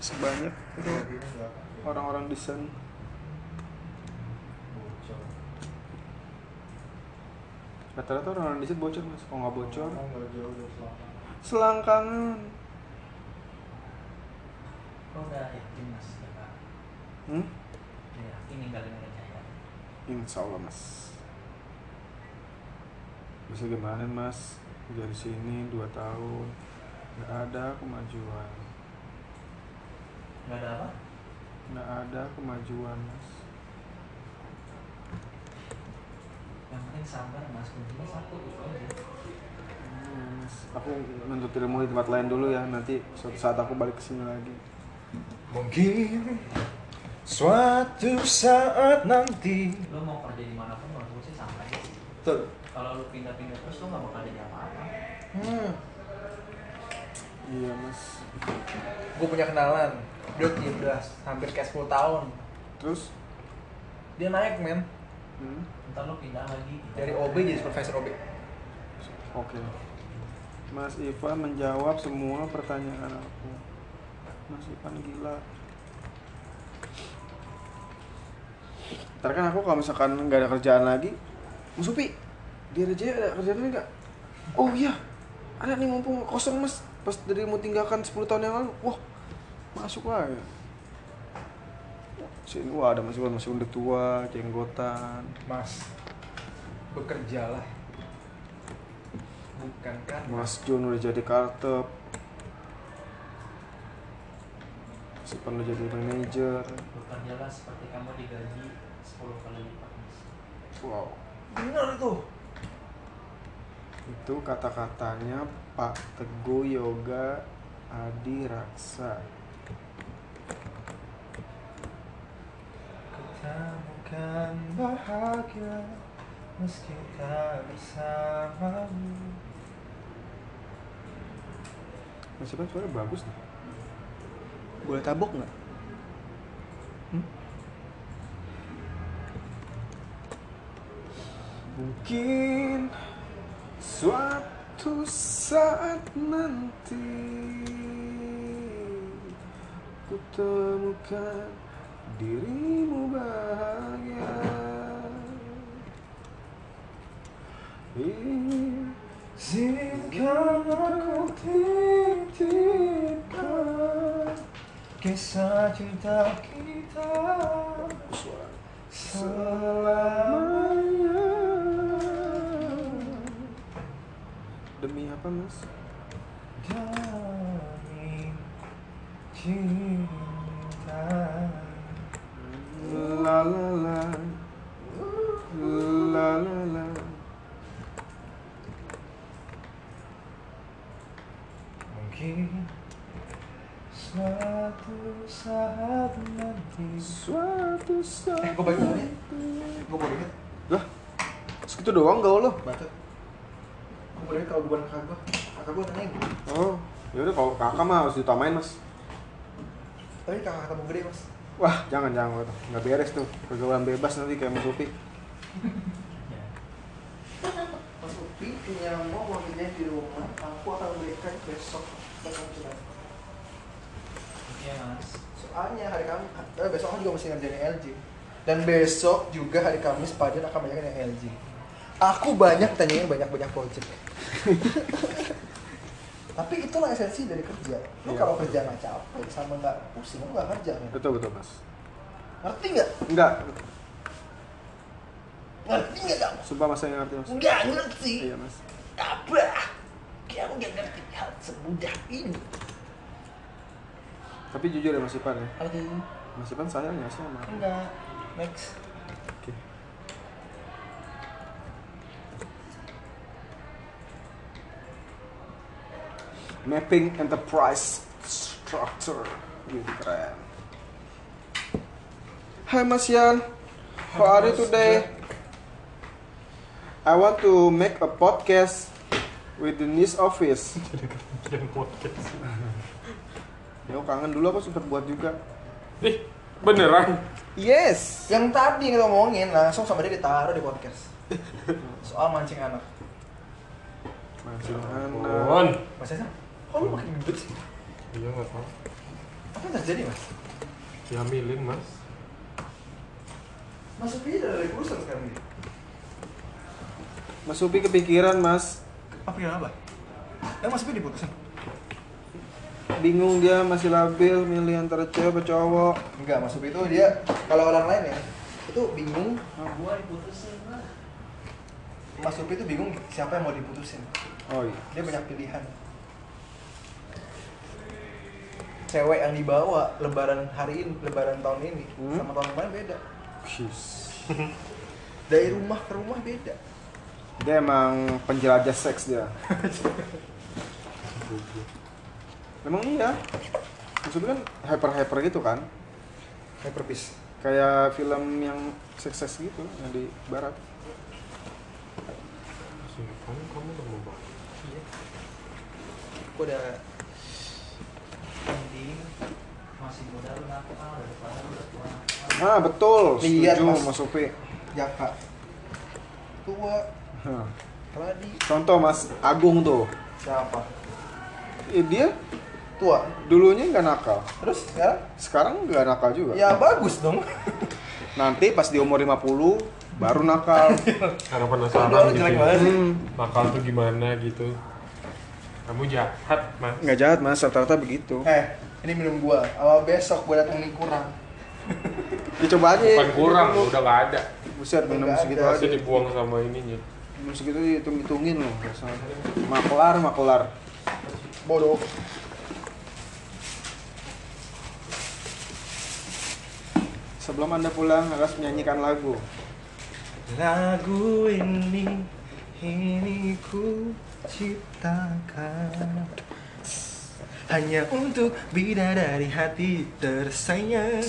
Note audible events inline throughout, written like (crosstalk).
sebanyak itu orang-orang desain. Bocor rata-rata orang-orang desain bocor mas. Kalau nggak bocor nggak selangkangan. Kok udah yakin mas? Ya hmm? Yakin ninggalin Jaya? insya Allah mas. Bisa gimana mas? Dari sini dua tahun. Nggak ada kemajuan Gak ada apa? nggak ada kemajuan mas. Yang penting sabar mas, kuncinya satu itu aja. Hmm, Mas, aku menuntut ilmu di tempat lain dulu ya. Nanti suatu saat aku balik ke sini lagi. Mungkin suatu saat nanti Lo mau kerja di mana pun menurut sih santai tuh Kalau lo pindah-pindah terus lo gak bakal jadi apa-apa. Hmm. iya mas. Gue punya kenalan dia udah hampir kayak 10 tahun. Terus? Dia naik men. Hmm? Ntar lo pindah lagi. Dari OB jadi supervisor OB oke. Mas Ivan menjawab semua pertanyaan aku. Mas Ivan gila. Ntar kan aku kalau misalkan nggak ada kerjaan lagi Mas Upi Dia aja ada kerjaan lagi nggak? Oh iya. Ada nih mumpung kosong mas. Pas dari mau tinggalkan 10 tahun yang lalu. Wah Masuk lah ya. Sini wah ada Mas Ivan masih udah tua Jenggotan. Mas bekerjalah. Bukan kan Mas Jun udah jadi kartep. Mas Ivan udah jadi manajer. Bekerjalah seperti kamu digaji 10 kali lipat mas. Wow. Bener itu. Itu kata-katanya Pak Teguh Yoga Adi Raksa kita bukan bahagia meski tak bersamamu Mas Ivan suara bagus nih Boleh tabok nggak? Hmm? Mungkin suatu saat nanti ku temukan dirimu bahagia. Izinkan aku titipkan kisah cinta kita selamanya. Demi apa mas? Demi cinta. La la la La la la Mungkin suatu saat nanti. Suatu saat Eh, gua balik dulu ya. Gue boleh inget, Lah Segitu doang gaul lo? bacot. Gue boleh inget kalau bukan kakak gue. Kakak gue nanya gitu. Oh Yaudah kalau kakak mah harus ditamain mas Tapi kakak ketemu gede mas. Wah jangan jangan nggak beres tuh Pergaulan bebas nanti kayak Mas Upi Ya (laughs) Mas Upi punya mau wakilnya di rumah. Aku akan berikan besok besok sudah. Iya mas Soalnya hari Kamis, eh, besok aku juga mesti ngerjain LG. Dan besok juga hari Kamis Pajan akan banyak yang LG. Aku banyak tanyain banyak-banyak project. Tapi itulah esensi dari kerja. Lu Iya. kalau kerja nggak capek sama nggak pusing, lu nggak kerja. men. Betul betul mas Ngerti nggak? Enggak Ngerti nggak kamu? Sumpah mas saya ngerti mas Nggak ngerti. Iya mas Apa? Kamu nggak ngerti hal semudah ini. Tapi jujur ya Mas Ipan ya tuh? Mas Ipan sayang nggak sama? Enggak. Next. Mapping Enterprise Structure. Wih keren. Hai Mas Yan. How are you today? I want to make a podcast with the news office. (laughs) Ya kangen dulu aku sempet buat juga. Ih, beneran? Yes. Yang tadi yang kita ngomongin langsung sama dia ditaruh di podcast. (laughs) Soal mancing anak. Mancing anak. Mas Esa, kok lu makin gendut sih? Iya nggak tahu. Apa yang terjadi mas? Diambilin mas. Mas Upi udah dari perusahaan sekarang ini. Mas Upi kepikiran mas Apa yang apa? Eh Mas Upi diputusin? bingung dia masih labil milih antara cewek apa cowok Enggak, Mas Upi itu dia kalau orang lain ya itu bingung. Gua diputusin lah. Mas Upi itu bingung siapa yang mau diputusin. oh iya Dia banyak pilihan. Cewek yang dibawa lebaran hari ini, lebaran tahun ini Hmm? sama tahun kemarin beda. (laughs) Dari rumah ke rumah beda. dia emang penjelajah seks dia emang iya maksudnya kan hyper hyper gitu kan Hyperbeast. kayak film yang seks gitu yang di barat Sini, kamu kamu udah mau. Iya. Aku udah masih muda lu nakal daripada lu udah tua nakal. ah betul Lihat, setuju Mas. mas Upi Jaka. Tua, Hah. Keladi. contoh mas Agung tuh Siapa? Eh, dia Tua. dulunya nggak nakal Terus sekarang? sekarang nggak nakal juga Ya bagus dong. (laughs) nanti pas di umur 50 baru nakal (laughs) Karena penasaran gitu. ya. hmm. Nakal tuh gimana gitu. Kamu jahat mas. nggak jahat mas rata-rata begitu Eh, ini minum gua. Awal besok gua datang nih kurang. dicoba aja Bukan kurang, udah gak ada. buset minum segitu aja dibuang sama ininya. minum segitu dihitung-hitungin loh biasanya. makelar makelar Bodoh. sebelum anda pulang harus menyanyikan lagu Lagu ini ini ku ciptakan hanya untuk bidadari hati tersayang.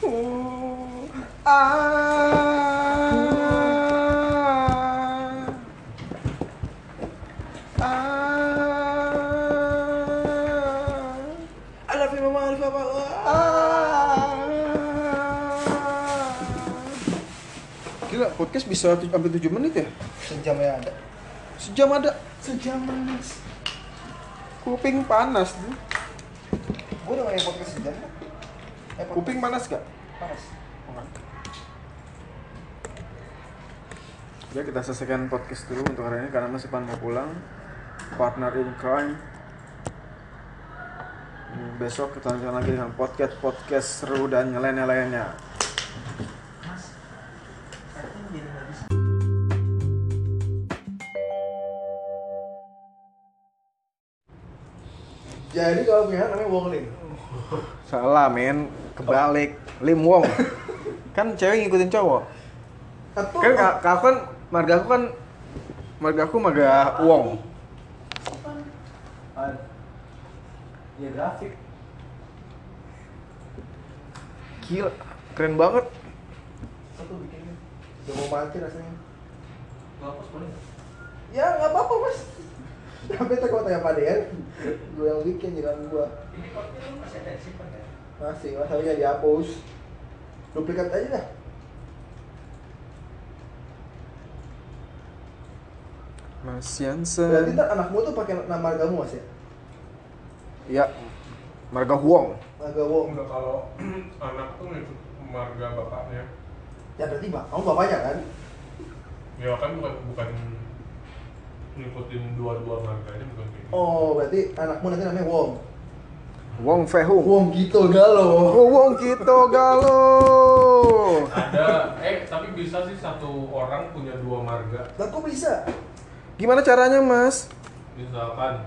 Oh, ah, ah, I love you mama, I love you papa. ah. Gila, podcast bisa sampai 7 menit ya? Sejam ya ada. Sejam ada. Sejam mas. Kuping panas tuh. Gua udah ngomongin podcast sejam. Eh, Kuping panas gak? panas. Ya kita selesaikan podcast dulu untuk hari ini karena masih pan mau pulang. Partner in crime. Besok kita lanjutkan lagi dengan podcast podcast seru dan nyeleneh Jadi kalau punya anak namanya Wong Lim. Salah men, kebalik. Lim Wong. kan cewek ngikutin cowok. Atau Kan kak kan marga aku kan marga aku marga Wong. Ya grafik. Gila, keren banget. satu bikin udah mau mati rasanya. Gua hapus boleh nggak? Ya nggak apa-apa mas. Tapi tak kau tanya pada ya. Gue yang bikin jangan gua. Ini kopi lu masih ada simpan ya? Masih, mas tapi jangan dihapus. Duplikat aja dah. Mas Berarti Yansen. ntar anakmu tuh pakai nama margamu mas ya? Ya, marga Wong. Marga Wong. Enggak kalau (clears throat) anak tuh ngikut marga bapaknya. Ya berarti bak, kamu bapaknya kan? Ya kan bukan bukan ngikutin dua-dua marganya bukan kayak gitu. Oh, berarti anakmu nanti namanya Wong. Wong Fehung. Wong Gito Galo. Oh, Wong Kito Galo. Ada, eh tapi bisa sih satu orang punya dua marga. Lah kok bisa? Gimana caranya, Mas? Misalkan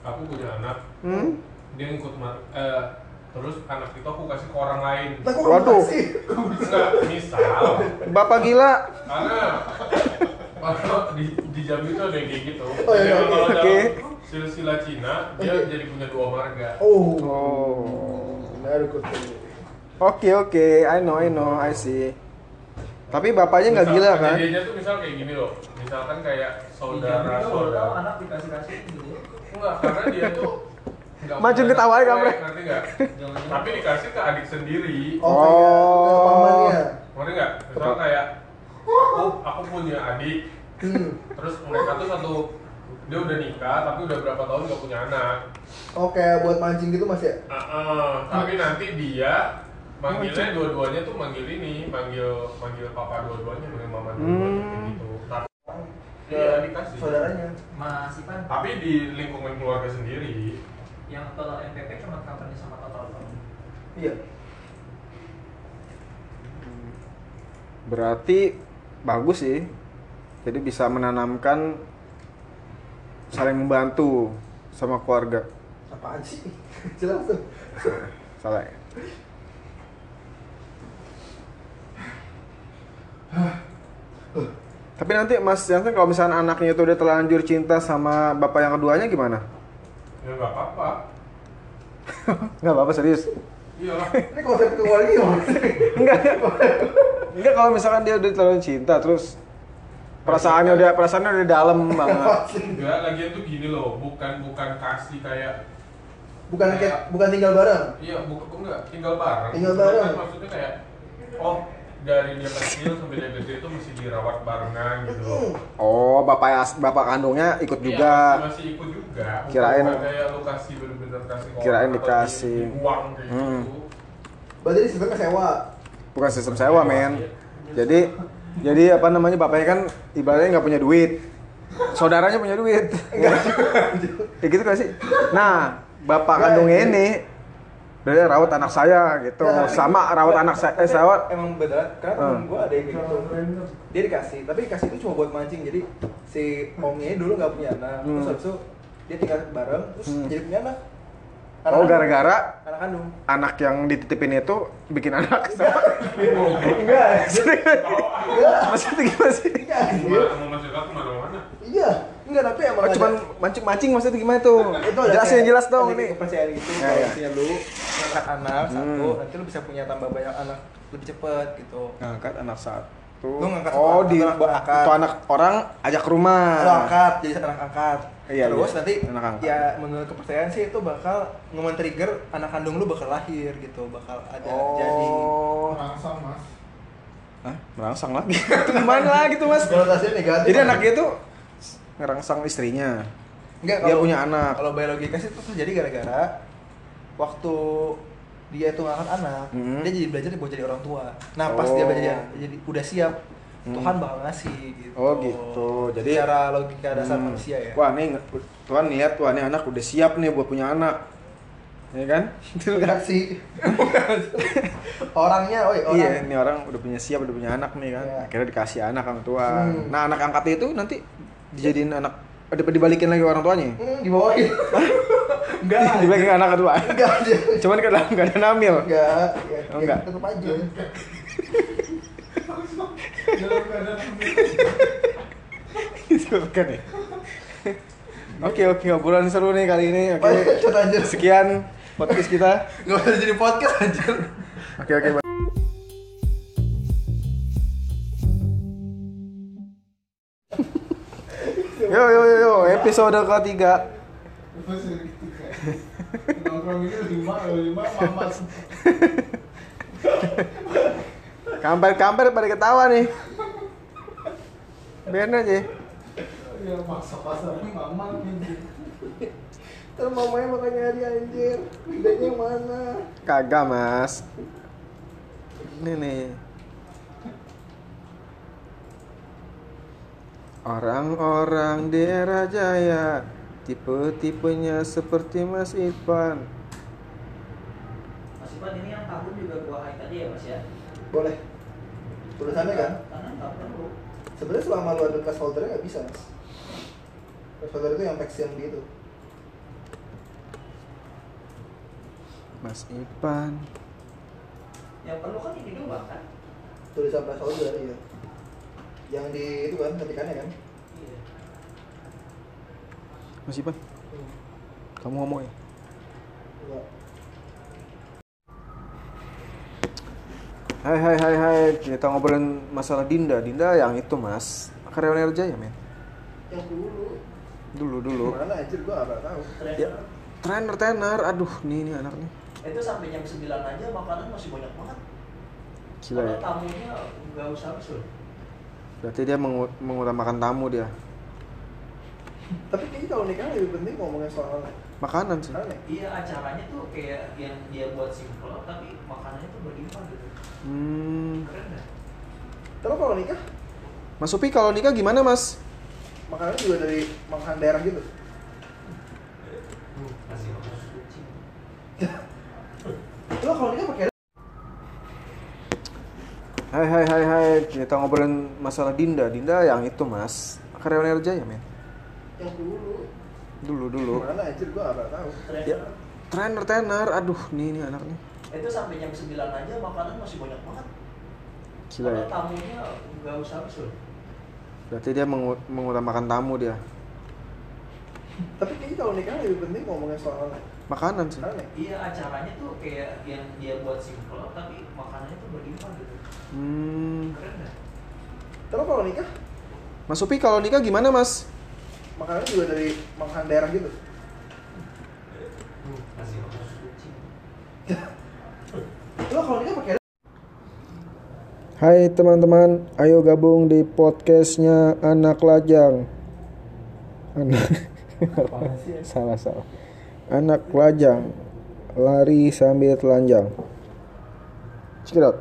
aku punya anak, Hmm? dia ngikut mar eh, terus anak itu aku kasih ke orang lain. Lah kok Waduh. kasih? Enggak, misal Bapak gila. karena kalau di di Jambi itu ada yang kayak gitu. Oh, iya, oke. kalau Oke. dalam silsilah Cina dia jadi punya dua marga. Oh. Oh. Oke, oke. I know, I know. I see. Tapi bapaknya nggak gila kan? Kejadiannya tuh misal kayak gini loh. Misalkan kayak saudara tuh saudara. anak dikasih kasih gitu ya. Enggak, karena dia tuh nggak Maju punya ketawa ya. Ngerti? Jangan-jangan- Tapi dikasih ke adik sendiri. Oh, Oh. kayak ke pamannya. Ngerti nggak? Misal kayak aku aku punya adik, terus mereka tuh satu dia udah nikah tapi udah berapa tahun gak punya anak Oke, buat mancing gitu mas ya? Ah, ah, tapi nanti dia manggilnya dua-duanya tuh manggil ini manggil manggil papa dua-duanya manggil mama dua-duanya Hmm. gitu tapi Ke iya dikasih Saudaranya. Mas Ipan tapi di lingkungan keluarga sendiri yang total MPP cuma company sama total tahun. Iya. Berarti bagus sih. Jadi bisa menanamkan saling membantu sama keluarga. Apaan sih? (laughs) Jelas tuh. Salah. ya? Tapi nanti Mas Jansen kalau misalnya anaknya itu udah terlanjur cinta sama bapak yang keduanya gimana? ya nggak apa-apa (laughs) Nggak apa-apa serius. iyalah Ini konsep keluarga? Enggak. (laughs) Enggak kalau misalkan dia udah terlanjur cinta terus perasaannya udah perasaannya udah dalam (laughs) banget. enggak lagian tuh gini loh bukan bukan kasih kayak Bukan kayak bukan tinggal bareng. iya bukan kok enggak tinggal bareng Tinggal Cuma bareng. kan maksudnya kayak oh dari dia kecil sampai dia gede itu masih dirawat barengan gitu loh Oh, bapak as- bapak kandungnya ikut Iya, juga. masih, masih ikut juga. Bukan- Kirain- kayak lu kasih bener-bener kasih ke Kirain dikasih. di- dibuang kayak Hmm. gitu. Berarti sistemnya sewa. Bukan sistem sewa, men. Jadi jadi apa namanya bapaknya kan ibaratnya nggak punya duit. Saudaranya punya duit. ya gitu gak sih? Nah, bapak Nggak, kandungnya jadi- ini dia rawat anak saya gitu. Nah, Sama rawat anak saya eh, rawat Emang beneran, karena Hmm. temen gue ada yang gitu Dia dikasih, tapi dikasih itu cuma buat mancing Jadi si omnya dulu gak punya anak Terus Hmm. habis itu dia tinggal bareng, terus Hmm. jadi punya anak Oh, gara-gara Anak kandung anak yang dititipin itu bikin anak sama. Enggak, enggak Maksudnya gimana sih? Anjir. mau masuk ke mana-mana. Iya, enggak tapi emang Oh, cuman mancing-mancing maksudnya gimana tuh? itu Jelasin jelas dong ini. kepercayaan gitu Ya, kalau ya. lu ngangkat anak satu Hmm. nanti lu bisa punya tambah banyak anak lebih cepet gitu Ngangkat anak satu. Lu ngangkat oh, satu di anak, itu anak orang ajak ke rumah. lu angkat jadi anak angkat Iya, terus iya. nanti Anak angkat. ya menurut kepercayaan sih itu bakal nge-trigger anak kandung lu bakal lahir gitu bakal ada jadi Oh. Rangsang, Mas. Hah? Merangsang lagi. (laughs) itu gimana lagi tuh, Mas? konotasinya negatif Jadi anaknya itu ngerangsang istrinya. Enggak, dia kalau- punya anak. kalau biologika sih itu terjadi gara-gara waktu dia itu ngangkat anak, Mhm. dia jadi belajar buat jadi orang tua. Nah, pas dia Oh. belajar jadi udah siap, Hmm. Tuhan bakal ngasih gitu. Oh, gitu. Jadi- secara logika dasar Hmm. manusia ya. Wah, nih Tuhan lihat wah nih anak udah siap nih buat punya anak. Ya kan? Itu kan. sih. Orangnya, oi, orang. Iya, ini orang udah punya siap, udah punya anak nih kan. Iya. Akhirnya dikasih anak sama Tuhan. Hmm. Nah, anak angkatnya itu nanti dijadiin anak ada dibalikin lagi orang tuanya. Hmm, dibawain. enggak. (laughs) dibalikin anak kedua. Enggak aja. Cuman kan enggak ada namil. Enggak, ya, Oh, enggak. tetep aja. Ya. Oke, oke, obrolan seru nih kali ini. Oke. Anjir. Sekian podcast kita. Enggak usah jadi podcast anjir. Oke, oke. Yo yo yo yo, episode ketiga. Nongkrong ini lima, lima, mamat. (laughs) Kamper-kamper pada ketawa nih. Biarin aja. Ya, pasar-pasarnya mamat nih. Ntar mamanya bakal nyari anjir. Bedanya mana? Kagak, Mas. Ini nih. Orang-orang di era jaya Tipe-tipenya seperti Mas Ipan Mas Ipan ini yang tahun juga gua high tadi ya Mas ya. Boleh. Tulisannya kan? Sebenarnya selama lu ada placeholdernya nggak bisa. Mas. Placeholder itu yang yang gitu. Mas Ipan Yang perlu kan ini doang kan. Tulisan placeholder iya. Yang di itu kan ketikannya kan? Iya. Mas Ipan Kamu ngomong ya? Enggak. Hai hai hai hai. Kita ngobrolin masalah Dinda. Dinda yang itu mas. Karyawan Jaya men? Yang dulu. Dulu dulu. Mana anjir gua nggak tahu. Ya Trainer trainer. Aduh nih nih anaknya Itu sampai jam 9 aja makanan masih banyak banget. Gila Kalau ya. tamunya nggak usah habis loh. Berarti dia mengu- mengutamakan tamu dia. Tapi kayaknya kalau nikah lebih penting ngomongin soal Makanan sih. aneh. Iya acaranya tuh kayak yang dia buat simple tapi makanannya tuh berlimpah gitu. Hmm. Keren nggak? Terus kalau nikah, Mas Upi kalau nikah gimana mas? makanannya juga dari makanan daerah gitu. Kasih makan kucing. Lo kalau nikah pakai Hai hai hai hai kita ngobrolin masalah Dinda. Dinda yang itu mas karyawan RJ ya men. yang dulu. Dulu dulu. Gimana anjir gua nggak tahu. Ya. Trainer trainer. Aduh nih nih anak nih. Itu sampai jam 9 aja makanan masih banyak banget. Gila ya. Tamunya nggak usah habis loh. Berarti dia mengu- mengutamakan tamu dia. Tapi kayaknya kalau nikah lebih penting ngomongin soal Makanan sih. aneh. Iya acaranya tuh kayak yang dia buat simple tapi makanannya tuh berlimpah gitu. Hmm. Keren nggak? Terus kalau nikah, Mas Upi kalau nikah gimana mas? Makanannya juga dari makanan daerah gitu. Lo kalau nikah pakai Hai teman-teman, ayo gabung di podcastnya Anak Lajang. Anak (laughs) salah salah. Anak Lajang, lari sambil telanjang. Check.